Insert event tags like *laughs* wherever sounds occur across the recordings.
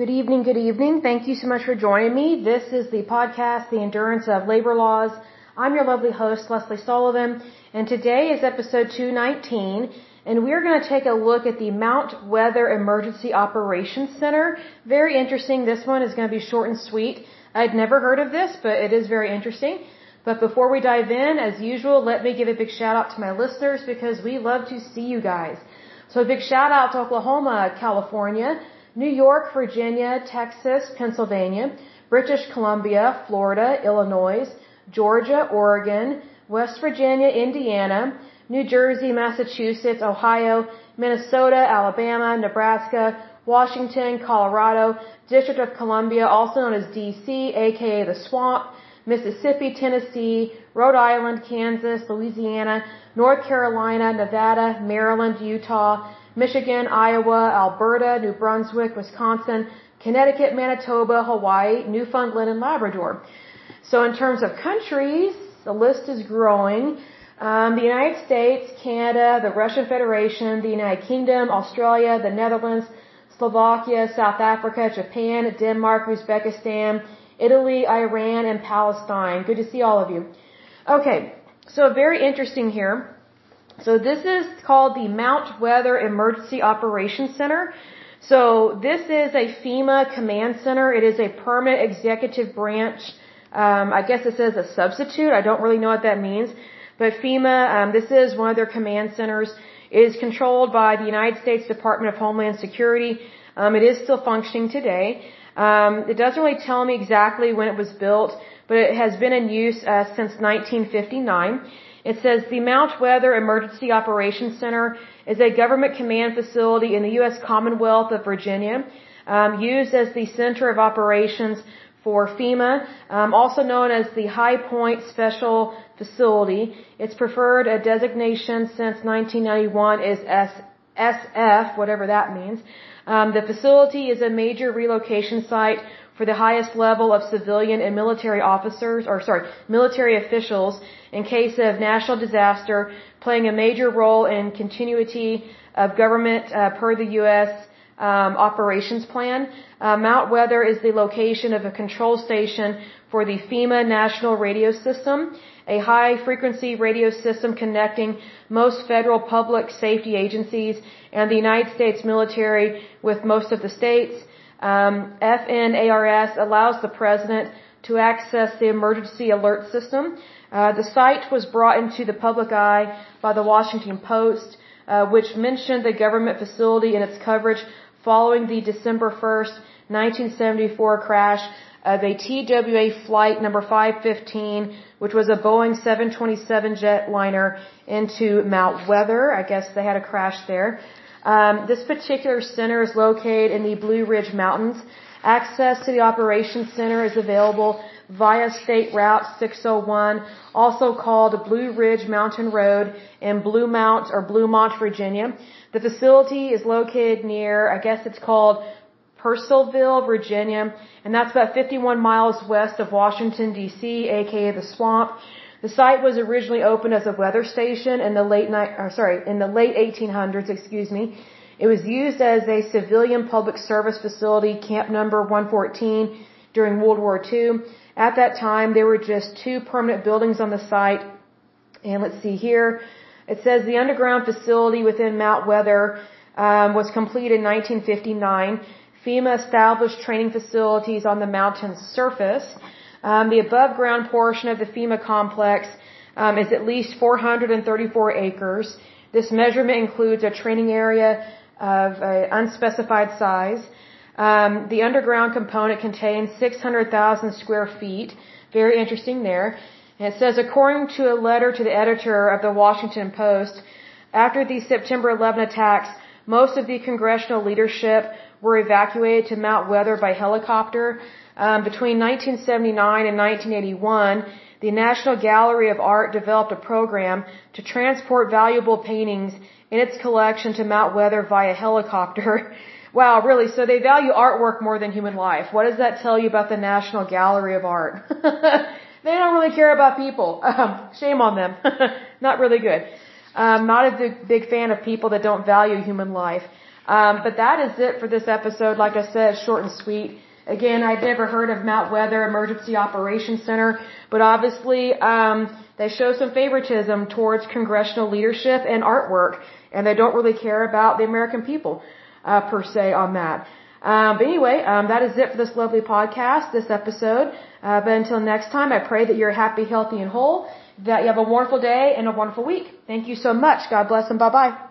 Good evening, good evening. Thank you so much for joining me. This is the podcast, The Endurance of Labor Laws. I'm your lovely host, Lesley Sullivan, and today is episode 219, and we're going to take a look at the Mount Weather Emergency Operations Center. Very interesting. This one is going to be short and sweet. I'd never heard of this, but it is very interesting. But before we dive in, as usual, let me give a big shout out to my listeners because we love to see you guys. So a big shout out to Oklahoma, California, New York, Virginia, Texas, Pennsylvania, British Columbia, Florida, Illinois, Georgia, Oregon, West Virginia, Indiana, New Jersey, Massachusetts, Ohio, Minnesota, Alabama, Nebraska, Washington, Colorado, District of Columbia, also known as DC, aka the Swamp, Mississippi, Tennessee, Rhode Island, Kansas, Louisiana, North Carolina, Nevada, Maryland, Utah, Michigan, Iowa, Alberta, New Brunswick, Wisconsin, Connecticut, Manitoba, Hawaii, Newfoundland, and Labrador. So in terms of countries, the list is growing. Um, the United States, Canada, the Russian Federation, the United Kingdom, Australia, the Netherlands, Slovakia, South Africa, Japan, Denmark, Uzbekistan, Italy, Iran, and Palestine. Good to see all of you. Okay, so very interesting here. So this is called the Mount Weather Emergency Operations Center. So this is a FEMA command center. It is a permanent executive branch. Um, I guess it says a substitute. I don't really know what that means. But FEMA, um, this is one of their command centers. It is controlled by the United States Department of Homeland Security. Um, it is still functioning today. Um, it doesn't really tell me exactly when it was built, but it has been in use uh, since 1959. It says the Mount Weather Emergency Operations Center is a government command facility in the U.S. Commonwealth of Virginia, um, used as the center of operations for FEMA, um, also known as the High Point Special Facility. Its preferred designation since 1991 is SF, whatever that means. Um, the facility is a major relocation site for the highest level of civilian and military officers, or sorry, military officials in case of national disaster, playing a major role in continuity of government uh, per the U.S um, operations plan. Uh, Mount Weather is the location of a control station for the FEMA National Radio System, a high frequency radio system connecting most federal public safety agencies and the United States military with most of the states. Um, FNARS allows the president to access the emergency alert system. Uh, the site was brought into the public eye by the Washington Post, uh, which mentioned the government facility in its coverage following the December 1st, 1974 crash of a TWA flight number 515, which was a Boeing 727 jetliner into Mount Weather. I guess they had a crash there. Um, this particular center is located in the Blue Ridge Mountains. Access to the operations center is available via State Route 601, also called Blue Ridge Mountain Road in Bluemont or Bluemont, Virginia. The facility is located near, I guess it's called Purcellville, Virginia, and that's about 51 miles west of Washington, D.C., aka the swamp. The site was originally opened as a weather station in the late night, or sorry, in the late 1800s, excuse me. It was used as a civilian public service facility, camp number 114, during World War II. At that time, there were just two permanent buildings on the site. And let's see here. It says the underground facility within Mount Weather um, was completed in 1959. FEMA established training facilities on the mountain's surface. Um, the above ground portion of the FEMA complex um, is at least 434 acres. This measurement includes a training area of unspecified size. Um, the underground component contains 600,000 square feet. Very interesting there. And it says, according to a letter to the editor of the Washington Post, after the September 11 attacks, most of the congressional leadership were evacuated to Mount Weather by helicopter. Um, between 1979 and 1981, the National Gallery of Art developed a program to transport valuable paintings in its collection to Mount Weather via helicopter. *laughs* Wow, really? So they value artwork more than human life. What does that tell you about the National Gallery of Art? *laughs* they don't really care about people. Um, shame on them. *laughs* not really good. Um, not a big, big fan of people that don't value human life. Um, but that is it for this episode. Like I said, short and sweet. Again, I'd never heard of Mount Weather Emergency Operations Center, but obviously um, they show some favoritism towards congressional leadership and artwork, and they don't really care about the American people uh, per se on that. Um, but anyway, um, that is it for this lovely podcast, this episode. Uh, but until next time, I pray that you're happy, healthy, and whole, that you have a wonderful day and a wonderful week. Thank you so much. God bless and bye bye.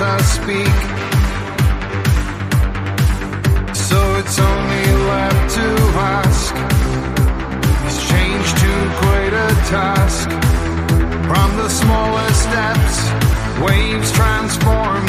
Us speak. So it's only left to ask Is change too great a task? From the smallest steps, waves transform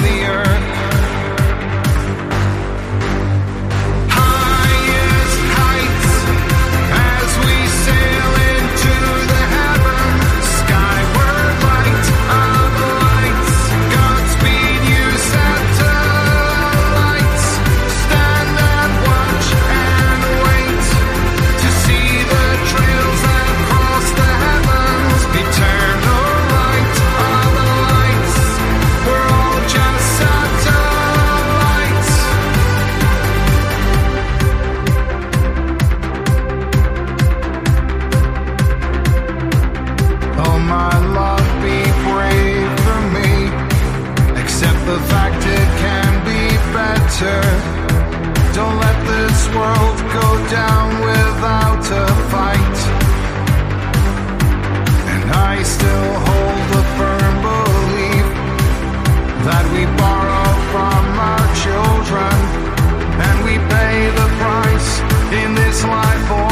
this life for